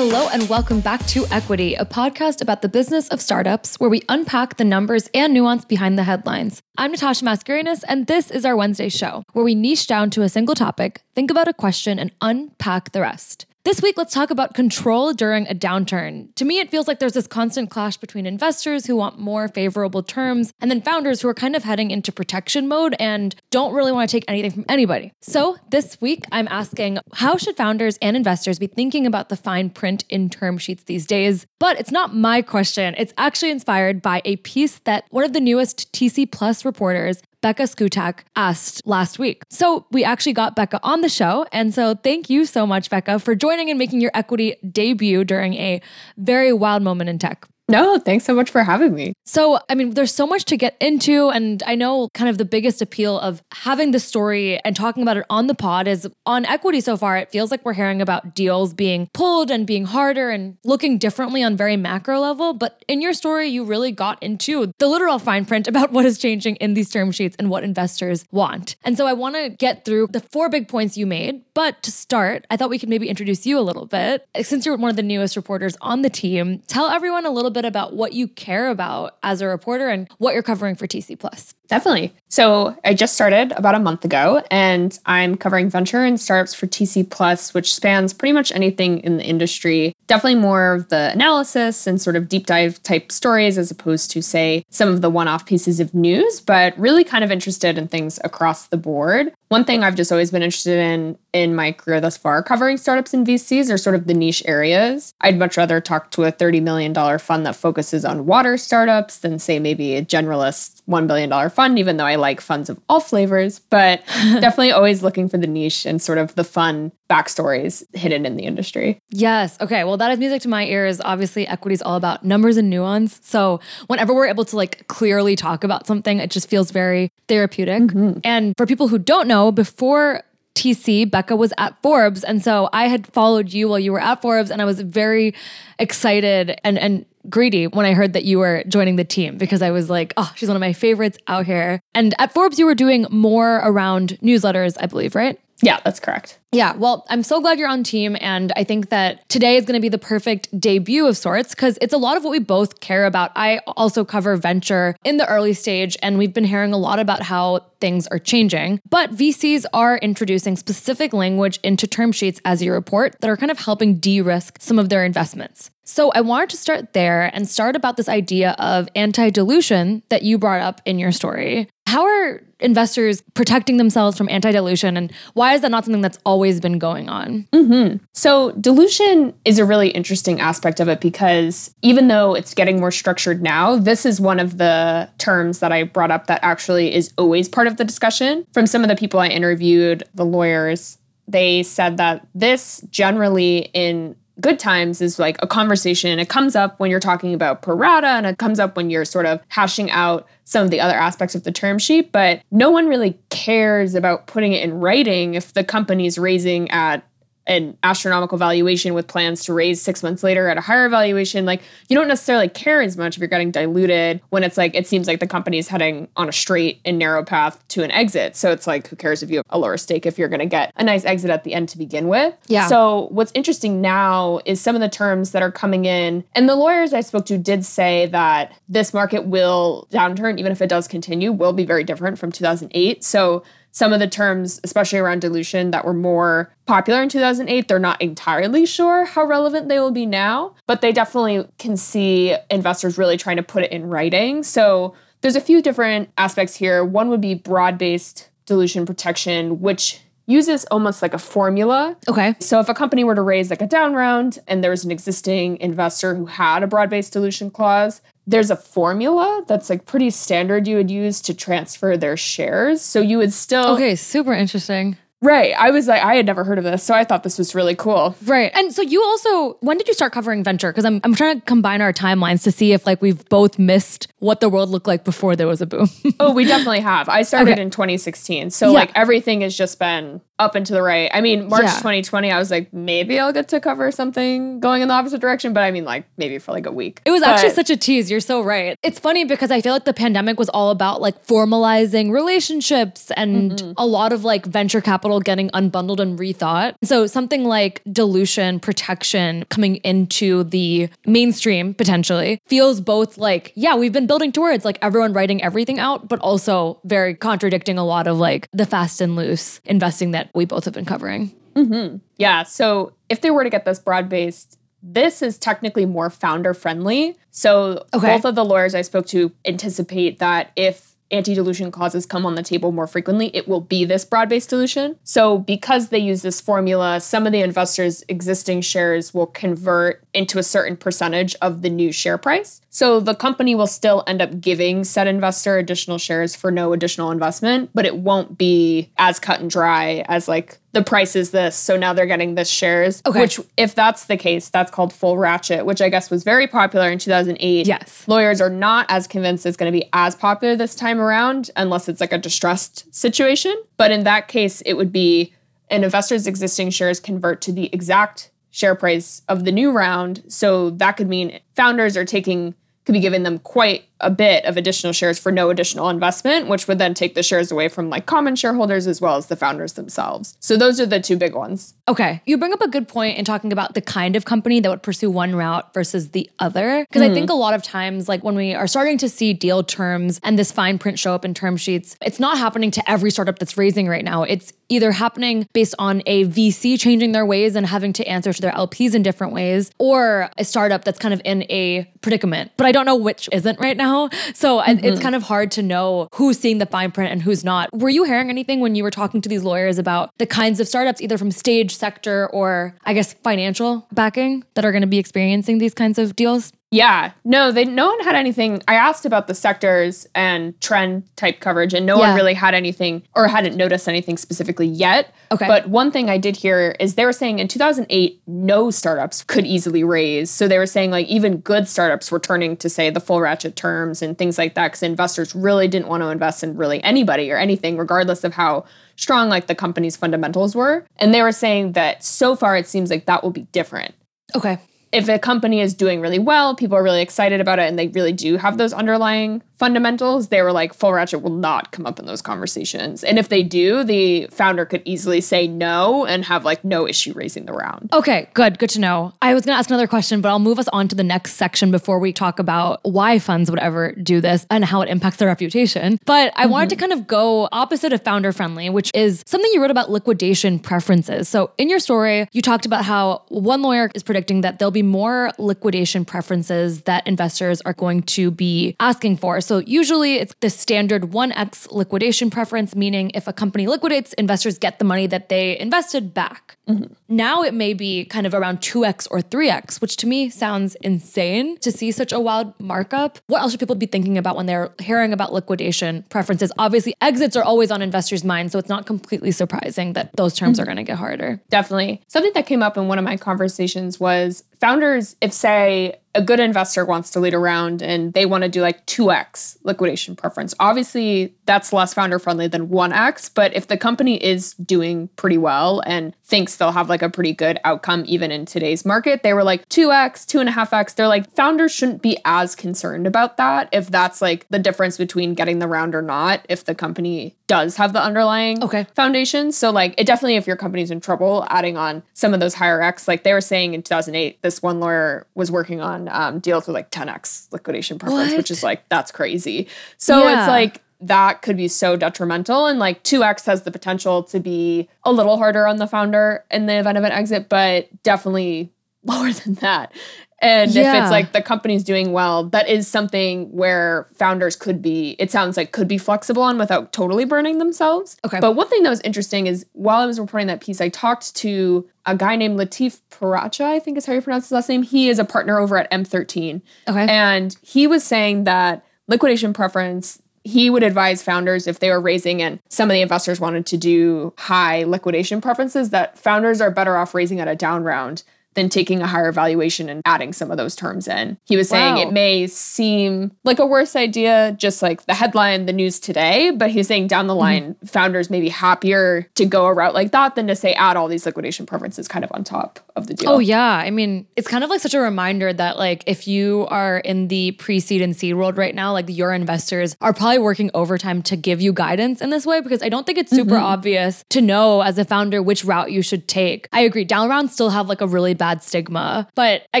Hello, and welcome back to Equity, a podcast about the business of startups where we unpack the numbers and nuance behind the headlines. I'm Natasha Mascarenhas, and this is our Wednesday show where we niche down to a single topic, think about a question, and unpack the rest. This week, let's talk about control during a downturn. To me, it feels like there's this constant clash between investors who want more favorable terms and then founders who are kind of heading into protection mode and don't really want to take anything from anybody. So, this week, I'm asking how should founders and investors be thinking about the fine print in term sheets these days? But it's not my question. It's actually inspired by a piece that one of the newest TC Plus reporters Becca Szkutak asked last week. So we actually got Becca on the show. And so thank you so much, Becca, for joining and making your equity debut during a very wild moment in tech. No, thanks so much for having me. So, I mean, there's so much to get into. And I know kind of the biggest appeal of having the story and talking about it on the pod is on equity so far. It feels like we're hearing about deals being pulled and being harder and looking differently on very macro level. But in your story, you really got into the literal fine print about what is changing in these term sheets and what investors want. And so I want to get through the four big points you made. But to start, I thought we could maybe introduce you a little bit. Since you're one of the newest reporters on the team, tell everyone a little bit about what you care about as a reporter and what you're covering for TC Plus. Definitely. So I just started about a month ago and I'm covering venture and startups for TC Plus, which spans pretty much anything in the industry. Definitely more of the analysis and sort of deep dive type stories as opposed to, say, some of the one off pieces of news, but really kind of interested in things across the board. One thing I've just always been interested in in my career thus far, covering startups and VCs are sort of the niche areas. I'd much rather talk to a $30 million fund that focuses on water startups than, say, maybe a generalist $1 billion fund, even though I like funds of all flavors, but definitely always looking for the niche and sort of the fun backstories hidden in the industry. Yes. Okay. Well, that is music to my ears. Obviously, equity is all about numbers and nuance. So whenever we're able to like clearly talk about something, it just feels very therapeutic. Mm-hmm. And for people who don't know, before TC, Becca was at Forbes. And so I had followed you while you were at Forbes, and I was very excited and, and greedy when I heard that you were joining the team because I was like, oh, she's one of my favorites out here. And at Forbes, you were doing more around newsletters, I believe, right? Yeah, that's correct. Yeah, well, I'm so glad you're on team. And I think that today is going to be the perfect debut of sorts because it's a lot of what we both care about. I also cover venture in the early stage, and we've been hearing a lot about how things are changing. But VCs are introducing specific language into term sheets as you report that are kind of helping de risk some of their investments. So I wanted to start there and start about this idea of anti dilution that you brought up in your story. How are investors protecting themselves from anti dilution, and why is that not something that's always been going on? Mm-hmm. So, dilution is a really interesting aspect of it because even though it's getting more structured now, this is one of the terms that I brought up that actually is always part of the discussion. From some of the people I interviewed, the lawyers, they said that this generally in good times is like a conversation. It comes up when you're talking about pro rata and it comes up when you're sort of hashing out some of the other aspects of the term sheet, but no one really cares about putting it in writing if the company's raising at an astronomical valuation with plans to raise six months later at a higher valuation. Like you don't necessarily care as much if you're getting diluted when it's like it seems like the company is heading on a straight and narrow path to an exit. So it's like who cares if you have a lower stake if you're going to get a nice exit at the end to begin with. Yeah. So what's interesting now is some of the terms that are coming in, and the lawyers I spoke to did say that this market will downturn even if it does continue will be very different from 2008. So some of the terms, especially around dilution, that were more popular in 2008, they're not entirely sure how relevant they will be now, but they definitely can see investors really trying to put it in writing. So there's a few different aspects here. One would be broad based dilution protection, which uses almost like a formula. Okay. So if a company were to raise like a down round and there was an existing investor who had a broad-based dilution clause, there's a formula that's like pretty standard you would use to transfer their shares. So you would still Okay, super interesting. Right. I was like, I had never heard of this, so I thought this was really cool. Right. And so you also, when did you start covering venture? Because I'm, I'm trying to combine our timelines to see if like we've both missed what the world looked like before there was a boom. oh, we definitely have. I started okay. in 2016. So yeah. like everything has just been up and to the right. I mean, March Yeah. 2020, I was like, maybe I'll get to cover something going in the opposite direction, but I mean, like maybe for like a week. It was actually such a tease. You're so right. It's funny because I feel like the pandemic was all about like formalizing relationships and Mm-hmm. a lot of like venture capital getting unbundled and rethought. So something like dilution, protection coming into the mainstream potentially feels both like, yeah, we've been building towards like everyone writing everything out, but also very contradicting a lot of like the fast and loose investing that we both have been covering. Mm-hmm. Yeah. So if they were to get this broad based, this is technically more founder friendly. So Okay. both of the lawyers I spoke to anticipate that if anti dilution causes come on the table more frequently, it will be this broad based dilution. So because they use this formula, some of the investors' existing shares will convert into a certain percentage of the new share price. So the company will still end up giving said investor additional shares for no additional investment, but it won't be as cut and dry as like the price is this. So now they're getting this shares. Okay. Which, if that's the case, that's called full ratchet, which I guess was very popular in 2008. Yes. Lawyers are not as convinced it's going to be as popular this time around unless it's like a distressed situation. But in that case, it would be an investor's existing shares convert to the exact share price of the new round. So that could mean founders are taking, could be giving them quite a bit of additional shares for no additional investment, which would then take the shares away from like common shareholders as well as the founders themselves. So those are the two big ones. Okay. You bring up a good point in talking about the kind of company that would pursue one route versus the other. Because I think mm-hmm. a lot of times, like when we are starting to see deal terms and this fine print show up in term sheets, it's not happening to every startup that's raising right now. It's either happening based on a VC changing their ways and having to answer to their LPs in different ways, or a startup that's kind of in a predicament. But I don't know which isn't right now. So I it's mm-hmm. kind of hard to know who's seeing the fine print and who's not. Were you hearing anything when you were talking to these lawyers about the kinds of startups, either from stage sector or I guess financial backing, that are going to be experiencing these kinds of deals? Yeah, no, they no one had anything. I asked about the sectors and trend type coverage, and no one really had anything or hadn't noticed anything specifically yet. Okay. But one thing I did hear is they were saying in 2008, no startups could easily raise. So they were saying like even good startups were turning to say the full ratchet terms and things like that because investors really didn't want to invest in really anybody or anything, regardless of how strong like the company's fundamentals were. And they were saying that so far it seems like that will be different Okay. If a company is doing really well, people are really excited about it, and they really do have those underlying fundamentals, they were like, full ratchet will not come up in those conversations. And if they do, the founder could easily say no and have like no issue raising the round. Okay, good. Good to know. I was going to ask another question, but I'll move us on to the next section before we talk about why funds would ever do this and how it impacts their reputation. But I wanted to mm-hmm. kind of go opposite of founder friendly, which is something you wrote about liquidation preferences. So in your story, you talked about how one lawyer is predicting that there'll be more liquidation preferences that investors are going to be asking for. So usually it's the standard 1x liquidation preference, meaning if a company liquidates, investors get the money that they invested back. Mm-hmm. Now it may be kind of around 2x or 3x, which to me sounds insane to see such a wild markup. What else should people be thinking about when they're hearing about liquidation preferences? Obviously, exits are always on investors' minds, so it's not completely surprising that those terms mm-hmm. are going to get harder. Definitely. Something that came up in one of my conversations was founders, if say a good investor wants to lead around and they want to do like 2x liquidation preference, obviously that's less founder friendly than 1x. But if the company is doing pretty well and thinks they'll have like a pretty good outcome even in today's market, they were like 2x, 2.5x. They're like, founders shouldn't be as concerned about that if that's like the difference between getting the round or not, if the company does have the underlying Okay. foundations. So like it definitely if your company's in trouble, adding on some of those higher X, like they were saying in 2008, this one lawyer was working on um, deals with like 10x liquidation preference, What? which is like that's crazy. So Yeah. it's like that could be so detrimental and like 2x has the potential to be a little harder on the founder in the event of an exit but definitely lower than that and if it's like the company's doing well that is something where founders could be it sounds like could be flexible on without totally burning themselves Okay. but one thing that was interesting is while i was reporting that piece i talked to a guy named latif peracha i think is how you pronounce his last name he is a partner over at m13 Okay. and he was saying that liquidation preference, he would advise founders if they were raising and some of the investors wanted to do high liquidation preferences, that founders are better off raising at a down round than taking a higher valuation and adding some of those terms in. He was saying Wow. it may seem like a worse idea, just like the headline, the news today, but he's saying down the Mm-hmm. line, founders may be happier to go a route like that than to say add all these liquidation preferences kind of on top of the deal. Oh yeah, I mean, it's kind of like such a reminder that like if you are in the pre-seed and seed world right now, like your investors are probably working overtime to give you guidance in this way because I don't think it's super obvious to know as a founder which route you should take. I agree, down rounds still have like a really bad stigma, but I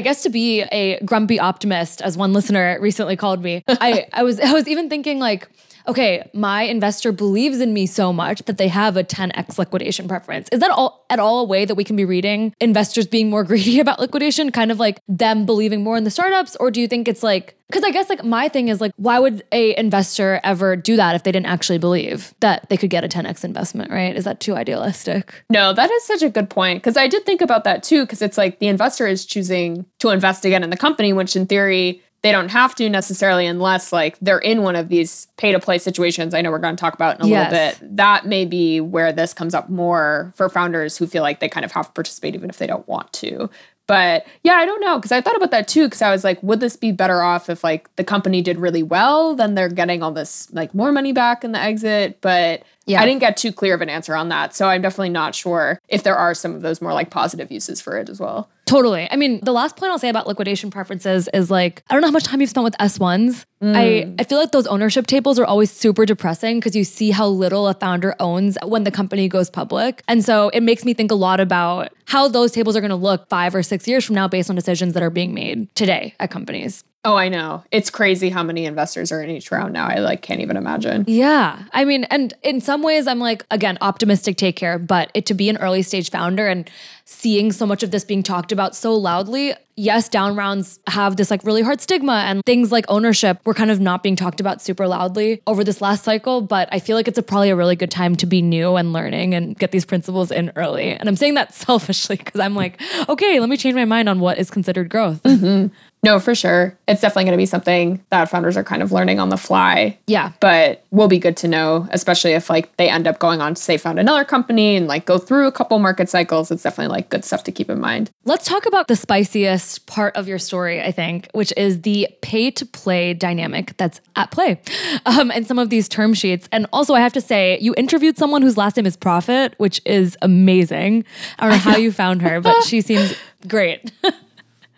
guess to be a grumpy optimist, as one listener recently called me, I I was I was even thinking like okay, my investor believes in me so much that they have a 10x liquidation preference. Is that all at all a way that we can be reading investors being more greedy about liquidation, kind of like them believing more in the startups? Or do you think it's like, because I guess like my thing is like, why would a investor ever do that if they didn't actually believe that they could get a 10x investment, right? Is that too idealistic? No, that is such a good point because I did think about that too. Because it's like the investor is choosing to invest again in the company, which in theory they don't have to necessarily unless like they're in one of these pay to play situations. I know we're going to talk about in a Yes. little bit. That may be where this comes up more for founders who feel like they kind of have to participate even if they don't want to. But yeah, I don't know because I thought about that too because I was like, would this be better off if like the company did really well, then they're getting all this like more money back in the exit? But Yeah. I didn't get too clear of an answer on that. So I'm definitely not sure if there are some of those more like positive uses for it as well. Totally. I mean, the last point I'll say about liquidation preferences is like, I don't know how much time you've spent with S1s. Mm. I, I feel like those ownership tables are always super depressing because you see how little a founder owns when the company goes public. And so it makes me think a lot about how those tables are going to look five or six years from now based on decisions that are being made today at companies. Oh, I know. It's crazy how many investors are in each round now. I like can't even imagine. Yeah. I mean, and in some ways, I'm like, again, optimistic take care, but it to be an early stage founder and seeing so much of this being talked about so loudly, yes, down rounds have this like really hard stigma and things like ownership were kind of not being talked about super loudly over this last cycle. But I feel like it's a, probably a really good time to be new and learning and get these principles in early. And I'm saying that selfishly because I'm like, okay, let me change my mind on what is considered growth. Mm-hmm. No, for sure. It's definitely going to be something that founders are kind of learning on the fly. Yeah. But will be good to know, especially if like they end up going on to say found another company and like go through a couple market cycles. It's definitely like good stuff to keep in mind. Let's talk about the spiciest part of your story, I think, which is the pay to play dynamic that's at play um, and some of these term sheets. And also, I have to say, you interviewed someone whose last name is Profit, which is amazing. I don't know how you found her, but she seems great.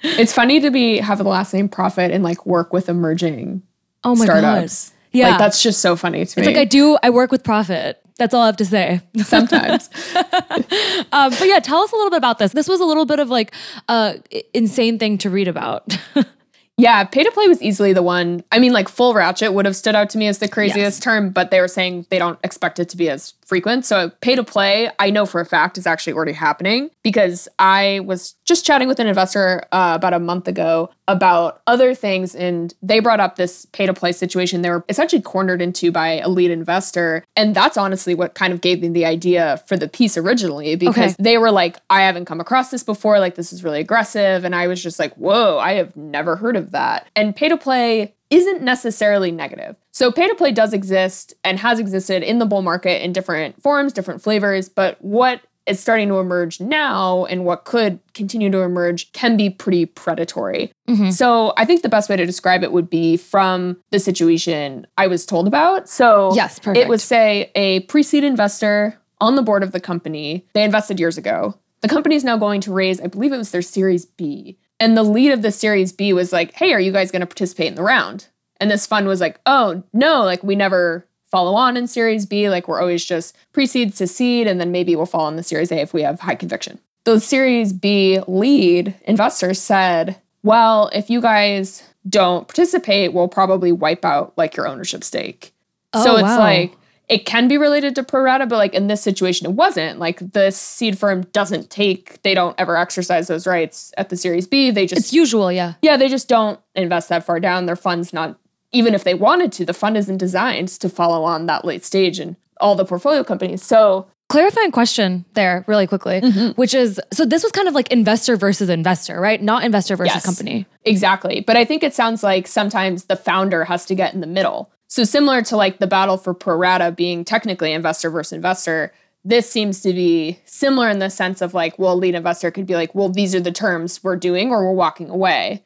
It's funny to be have the last name Profit and like work with emerging Oh my startups. God. Yeah. Like that's just so funny to me. It's like I do, I work with Profit. That's all I have to say. sometimes. Um, but yeah, tell us a little bit about this. This was a little bit of like a insane thing to read about. Yeah, pay to play was easily the one. I mean, like full ratchet would have stood out to me as the craziest term, but they were saying they don't expect it to be as frequent. So pay to play, I know for a fact is actually already happening because I was just chatting with an investor uh, about a month ago about other things, and they brought up this pay to play situation. They were essentially cornered into by a lead investor, and that's honestly what kind of gave me the idea for the piece originally because Okay. they were like, I haven't come across this before. Like, this is really aggressive. And I was just like, whoa, I have never heard of that. And pay to play isn't necessarily negative. So, pay to play does exist and has existed in the bull market in different forms, different flavors. But what is starting to emerge now and what could continue to emerge can be pretty predatory. Mm-hmm. So, I think the best way to describe it would be from the situation I was told about. So, Yes, perfect. it was say a pre-seed investor on the board of the company. They invested years ago. The company is now going to raise, I believe it was their Series B. And the lead of the Series B was like, "Hey, are you guys going to participate in the round?" And this fund was like, "Oh, no, like we never follow on in Series B. Like we're always just pre-seed to seed and then maybe we'll fall in the Series A if we have high conviction." The Series B lead investor said, "Well, if you guys don't participate, we'll probably wipe out like your ownership stake." Oh, so Oh, it's wow. like it can be related to pro rata, but like in this situation, it wasn't. Like the seed firm doesn't take, they don't ever exercise those rights at the Series B. They just, it's usual, yeah. yeah, they just don't invest that far down. Their fund's not, even if they wanted to, the fund isn't designed to follow on that late stage and all the portfolio companies. So Clarifying question there, really quickly, mm-hmm. which is so this was kind of like investor versus investor, right? Not investor versus Yes. company. Exactly. But I think it sounds like sometimes the founder has to get in the middle. So similar to like the battle for pro rata being technically investor versus investor, this seems to be similar in the sense of like, well, lead investor could be like, well, these are the terms we're doing or we're walking away.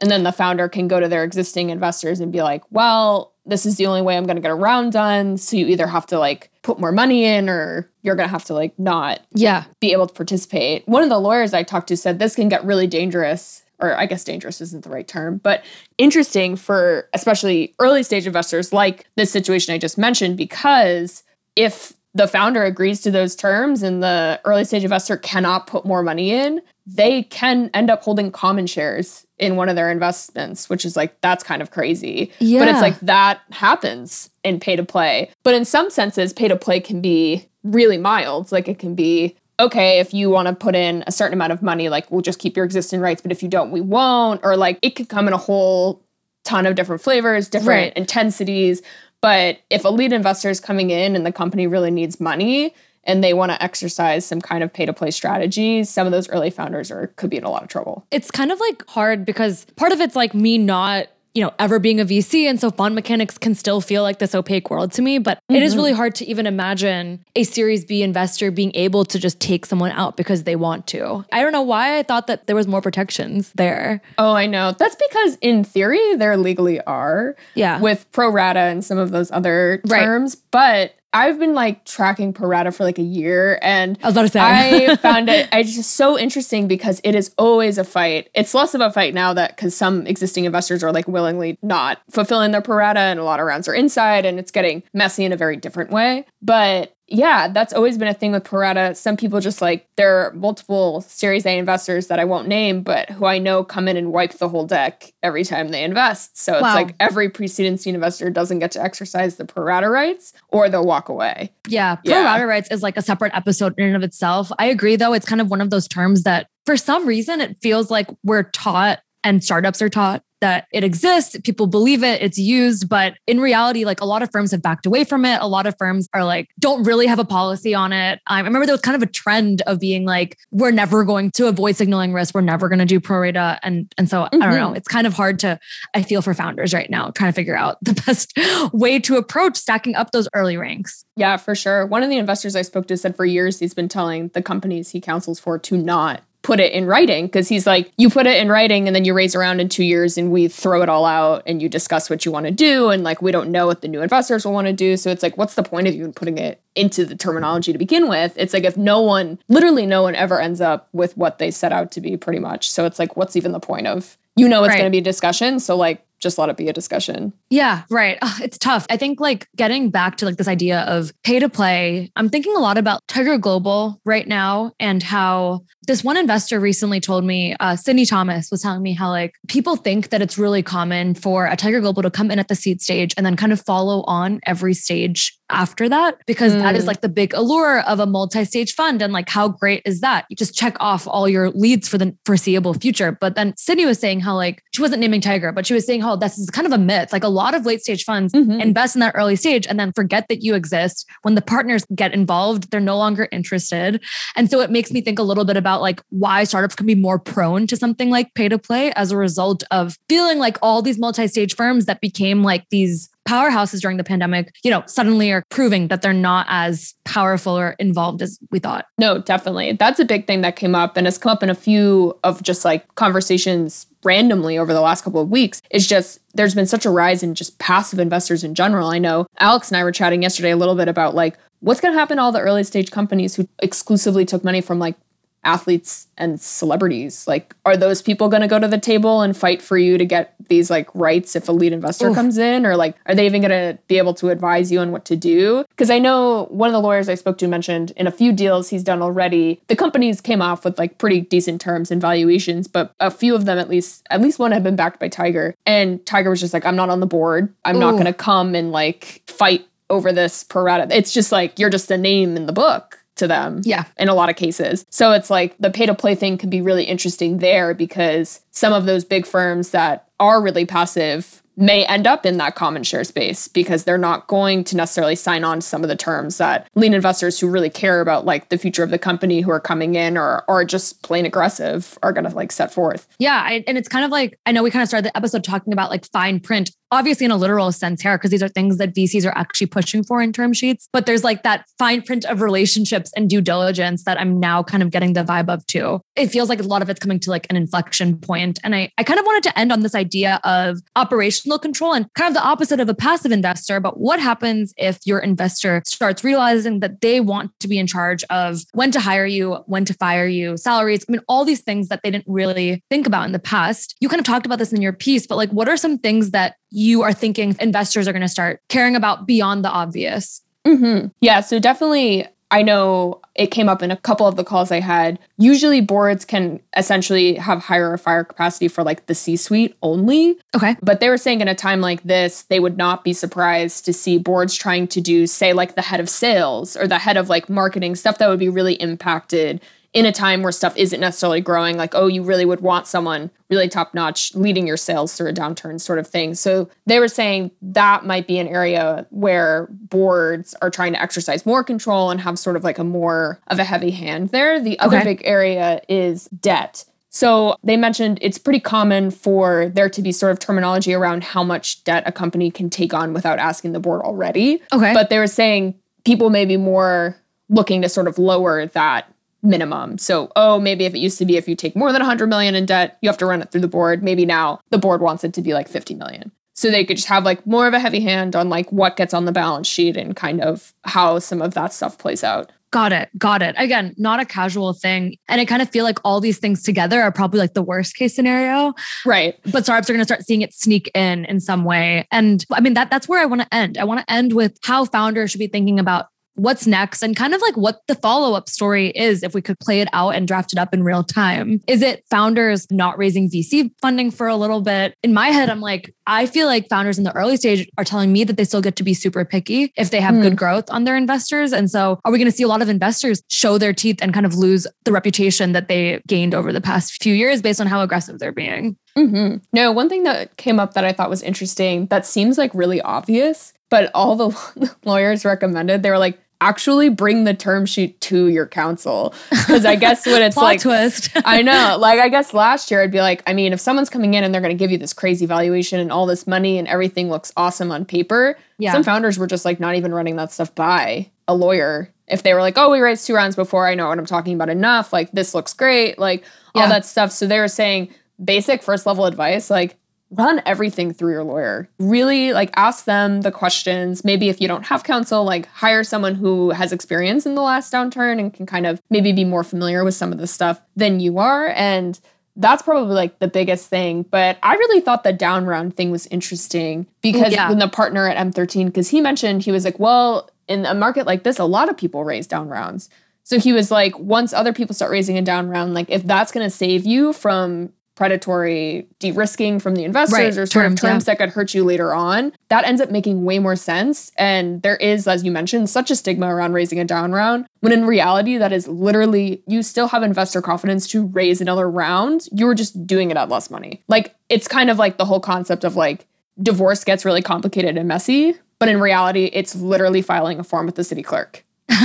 And then the founder can go to their existing investors and be like, well, this is the only way I'm going to get a round done. So you either have to like put more money in or you're going to have to like not yeah. be able to participate. One of the lawyers I talked to said this can get really dangerous or I guess dangerous isn't the right term, but interesting for especially early stage investors like this situation I just mentioned because if the founder agrees to those terms and the early stage investor cannot put more money in, they can end up holding common shares in one of their investments, which is like, that's kind of crazy. Yeah. But it's like that happens in pay to play. But in some senses, pay to play can be really mild. Like it can be, okay, if you want to put in a certain amount of money, like we'll just keep your existing rights. But if you don't, we won't. Or like it could come in a whole ton of different flavors, different Right. intensities. But if a lead investor is coming in and the company really needs money and they want to exercise some kind of pay to play strategy, some of those early founders are could be in a lot of trouble. it's kind of like hard because part of it's like me not you know ever being a vc and so fund mechanics can still feel like this opaque world to me but it is mm-hmm. really hard to even imagine a series b investor being able to just take someone out because they want to i don't know why i thought that there was more protections there Oh, I know. That's because in theory there legally are. Yeah. With pro rata and some of those other Right. terms, but I've been like tracking pro rata for like a year and I was about to say. I found it I just so interesting because it is always a fight. It's less of a fight now that because some existing investors are like willingly not fulfilling their pro rata and a lot of rounds are inside and it's getting messy in a very different way. But yeah, that's always been a thing with pro rata. Some people just like there are multiple Series A investors that I won't name, but who I know come in and wipe the whole deck every time they invest. So it's like every preceding seed investor doesn't get to exercise the pro rata rights or they'll walk away. Yeah, pro Yeah. rights is like a separate episode in and of itself. I agree, though. It's kind of one of those terms that, for some reason, it feels like we're taught and startups are taught that it exists. People believe it, it's used. But in reality, like a lot of firms have backed away from it. A lot of firms are like, don't really have a policy on it. I remember there was kind of a trend of being like, we're never going to avoid signaling risk. We're never going to do pro rata. And, and so I don't Mhm. know. It's kind of hard to, I feel for founders right now, trying to figure out the best way to approach stacking up those early ranks. Yeah, for sure. One of the investors I spoke to said for years he's been telling the companies he counsels for to not put it in writing because he's like, you put it in writing and then you raise around in two years and we throw it all out and you discuss what you want to do. And like, we don't know what the new investors will want to do. So it's like, what's the point of even putting it into the terminology to begin with? It's like, if no one, literally no one ever ends up with what they set out to be pretty much. So it's like, what's even the point of, you know, it's Right. going to be a discussion. So like, just let it be a discussion. Yeah, right. Ugh, it's tough. I think like getting back to like this idea of pay to play, I'm thinking a lot about Tiger Global right now and how this one investor recently told me, uh, Sydney Thomas was telling me how like people think that it's really common for a Tiger Global to come in at the seed stage and then kind of follow on every stage after that because that is Mm. like the big allure of a multi-stage fund and like how great is that you just check off all your leads for the foreseeable future but then sydney was saying how like she wasn't naming tiger but she was saying how this is kind of a myth like a lot of late stage funds Mhm. invest in that early stage and then forget that you exist when the partners get involved they're no longer interested and so it makes me think a little bit about like why startups can be more prone to something like pay to play as a result of feeling like all these multi-stage firms that became like these powerhouses during the pandemic, you know, suddenly are proving that they're not as powerful or involved as we thought. No, definitely. That's a big thing that came up and has come up in a few of just like conversations randomly over the last couple of weeks. It's just there's been such a rise in just passive investors in general. I know Alex and I were chatting yesterday a little bit about like what's going to happen to all the early stage companies who exclusively took money from like athletes and celebrities like are those people going to go to the table and fight for you to get these like rights if a lead investor Oof. comes in? Or like are they even going to be able to advise you on what to do? Because i know one of the lawyers i spoke to mentioned in a few deals he's done already the companies came off with like pretty decent terms and valuations but a few of them at least at least one had been backed by tiger. And tiger was just like i'm not on the board. I'm not going to come and like fight over this pro rata. It's just like you're just a name in the book to them Yeah. in a lot of cases. So it's like the pay to play thing could be really interesting there because some of those big firms that are really passive may end up in that common share space because they're not going to necessarily sign on to some of the terms that lean investors who really care about like the future of the company who are coming in or are just plain aggressive are going to like set forth. Yeah. I, and it's kind of like, I know we kind of started the episode talking about like fine print. Obviously in a literal sense here, because these are things that VCs are actually pushing for in term sheets. But there's like that fine print of relationships and due diligence that I'm now kind of getting the vibe of too. It feels like a lot of it's coming to like an inflection point. And I, I kind of wanted to end on this idea of operational control and kind of the opposite of a passive investor. But what happens if your investor starts realizing that they want to be in charge of when to hire you, when to fire you, salaries? I mean, all these things that they didn't really think about in the past. You kind of talked about this in your piece, but like, what are some things that you are thinking investors are going to start caring about beyond the obvious? Mm-hmm. Yeah. So definitely I know it came up in a couple of the calls I had. Usually, boards can essentially have hire or fire capacity for like the C suite only. Okay. But they were saying in a time like this, they would not be surprised to see boards trying to do, say, like the head of sales or the head of like marketing, stuff that would be really impacted in a time where stuff isn't necessarily growing, like, oh, you really would want someone really top notch leading your sales through a downturn sort of thing. So they were saying that might be an area where boards are trying to exercise more control and have sort of like a more of a heavy hand there. The other okay. big area is debt. So they mentioned it's pretty common for there to be sort of terminology around how much debt a company can take on without asking the board already. Okay. But they were saying people may be more looking to sort of lower that minimum. So, oh, maybe if it used to be if you take more than 100 million in debt, you have to run it through the board. Maybe now the board wants it to be like 50 million. So they could just have like more of a heavy hand on like what gets on the balance sheet and kind of how some of that stuff plays out. Got it. Got it. Again, not a casual thing. And I kind of feel like all these things together are probably like the worst case scenario. Right. But startups are going to start seeing it sneak in in some way. And I mean, that that's where I want to end. I want to end with how founders should be thinking about what's next and kind of like what the follow up story is if we could play it out and draft it up in real time. Is it founders not raising VC funding for a little bit? In my head, I'm like, I feel like founders in the early stage are telling me that they still get to be super picky if they have mm. good growth on their investors. And so, are we going to see a lot of investors show their teeth and kind of lose the reputation that they gained over the past few years based on how aggressive they're being? Mm-hmm. No, one thing that came up that I thought was interesting that seems like really obvious, but all the lawyers recommended, they were like, actually bring the term sheet to your counsel. Because I guess when it's like twist. I know. Like I guess last year I'd be like, I mean, if someone's coming in and they're gonna give you this crazy valuation and all this money and everything looks awesome on paper, yeah. some founders were just like not even running that stuff by a lawyer. If they were like, oh, we raised two rounds before, I know what I'm talking about enough, like this looks great, like all yeah. that stuff. So they were saying basic first level advice, like run everything through your lawyer. Really like ask them the questions. Maybe if you don't have counsel, like hire someone who has experience in the last downturn and can kind of maybe be more familiar with some of the stuff than you are. And that's probably like the biggest thing. But I really thought the down round thing was interesting because yeah. when the partner at M13, because he mentioned he was like, well, in a market like this, a lot of people raise down rounds. So he was like, once other people start raising a down round, like if that's going to save you from predatory de-risking from the investors right. or sort terms, of terms yeah. that could hurt you later on that ends up making way more sense and there is as you mentioned such a stigma around raising a down round when in reality that is literally you still have investor confidence to raise another round you're just doing it at less money like it's kind of like the whole concept of like divorce gets really complicated and messy but in reality it's literally filing a form with the city clerk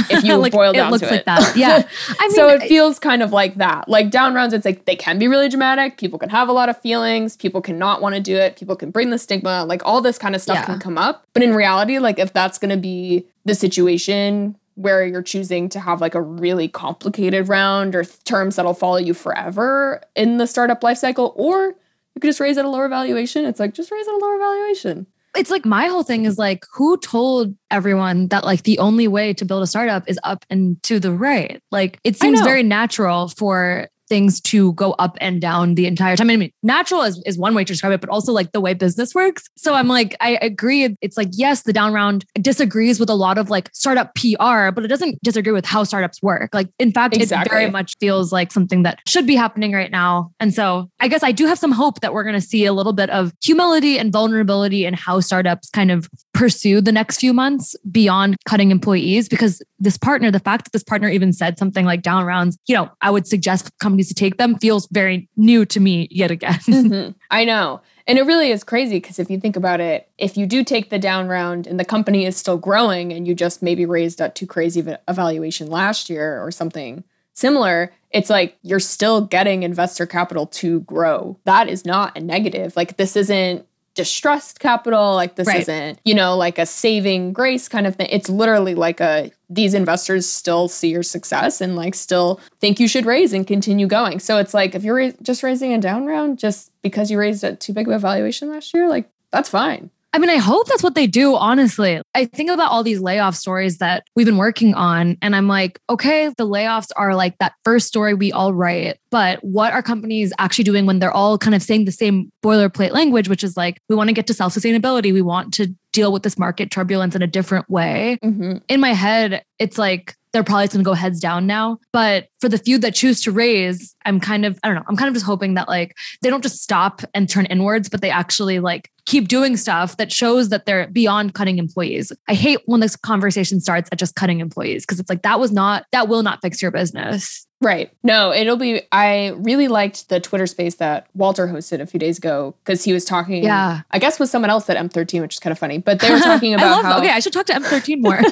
if you like, boil down it looks to like that. Yeah. I mean, so it feels kind of like that. Like down rounds, it's like they can be really dramatic. People can have a lot of feelings. People can not want to do it. People can bring the stigma. Like all this kind of stuff yeah. can come up. But in reality, like if that's going to be the situation where you're choosing to have like a really complicated round or th- terms that'll follow you forever in the startup life cycle, or you could just raise at a lower valuation. It's like just raise at a lower valuation it's like my whole thing is like who told everyone that like the only way to build a startup is up and to the right? Like it seems very natural for things to go up and down the entire time. I mean, natural is, is one way to describe it, but also like the way business works. So I'm like, I agree. It's like, yes, the down round disagrees with a lot of like startup PR, but it doesn't disagree with how startups work. Like, in fact, exactly. it very much feels like something that should be happening right now. And so I guess I do have some hope that we're going to see a little bit of humility and vulnerability in how startups kind of pursue the next few months beyond cutting employees because this partner, the fact that this partner even said something like down rounds, you know, I would suggest companies to take them feels very new to me yet again. mm-hmm. I know. And it really is crazy because if you think about it, if you do take the down round and the company is still growing and you just maybe raised at too crazy of a valuation last year or something similar, it's like you're still getting investor capital to grow. That is not a negative. Like this isn't distressed capital. Like this Right. isn't, you know, like a saving grace kind of thing. It's literally like a these investors still see your success and like still think you should raise and continue going. So it's like if you're ra- just raising a down round just because you raised at too big of a valuation last year, like that's fine. I mean, I hope that's what they do, honestly. I think about all these layoff stories that we've been working on, and I'm like, okay, the layoffs are like that first story we all write. But what are companies actually doing when they're all kind of saying the same boilerplate language, which is like, we want to get to self sustainability, we want to deal with this market turbulence in a different way? Mm-hmm. in my head, it's like they're probably going to go heads down now. But for the few that choose to raise, I'm kind of, I don't know, I'm kind of just hoping that like they don't just stop and turn inwards, but they actually like keep doing stuff that shows that they're beyond cutting employees. I hate when this conversation starts at just cutting employees because it's like that was not, that will not fix your business. Right. No, it'll be. I really liked the Twitter space that Walter hosted a few days ago because he was talking. Yeah. I guess with someone else at M13, which is kind of funny. But they were talking I about love, how okay, I should talk to M13 more.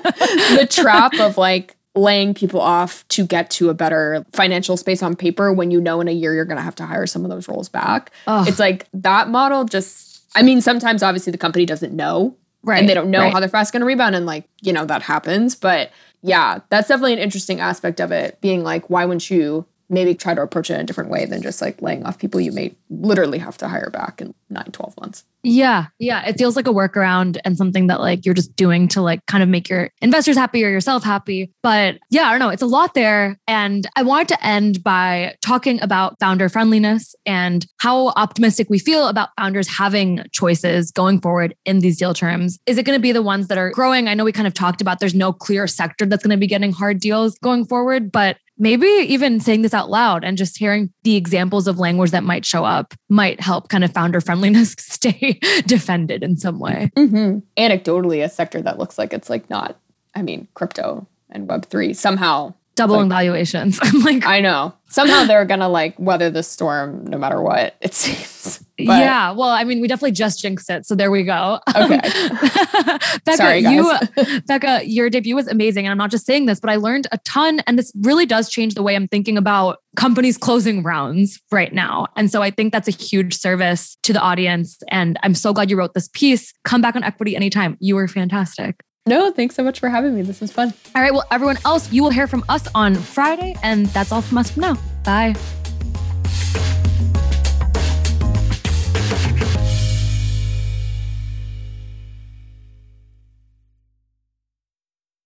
the trap of like laying people off to get to a better financial space on paper when you know in a year you're going to have to hire some of those roles back. Ugh. It's like that model just. I mean, sometimes obviously the company doesn't know right. and they don't know right. how they're fast going to rebound and like you know that happens but yeah that's definitely an interesting aspect of it being like why wouldn't you maybe try to approach it in a different way than just like laying off people you may literally have to hire back in 9 12 months Yeah, yeah. It feels like a workaround and something that like you're just doing to like kind of make your investors happy or yourself happy. But yeah, I don't know. It's a lot there. And I wanted to end by talking about founder friendliness and how optimistic we feel about founders having choices going forward in these deal terms. Is it going to be the ones that are growing? I know we kind of talked about there's no clear sector that's going to be getting hard deals going forward, but maybe even saying this out loud and just hearing the examples of language that might show up might help kind of founder friendliness stay defended in some way. mm-hmm. anecdotally a sector that looks like it's like not i mean crypto and web3 somehow Doubling valuations. I'm like, i know somehow they're gonna like weather the storm no matter what it seems But- yeah. Well, I mean, we definitely just jinxed it. So there we go. Okay. Becca, Sorry, you. Becca, your debut was amazing. And I'm not just saying this, but I learned a ton. And this really does change the way I'm thinking about companies closing rounds right now. And so I think that's a huge service to the audience. And I'm so glad you wrote this piece. Come back on equity anytime. You were fantastic. No thanks so much for having me this was fun All right. Well, everyone else, you will hear from us on Friday. And that's all from us for now. Bye.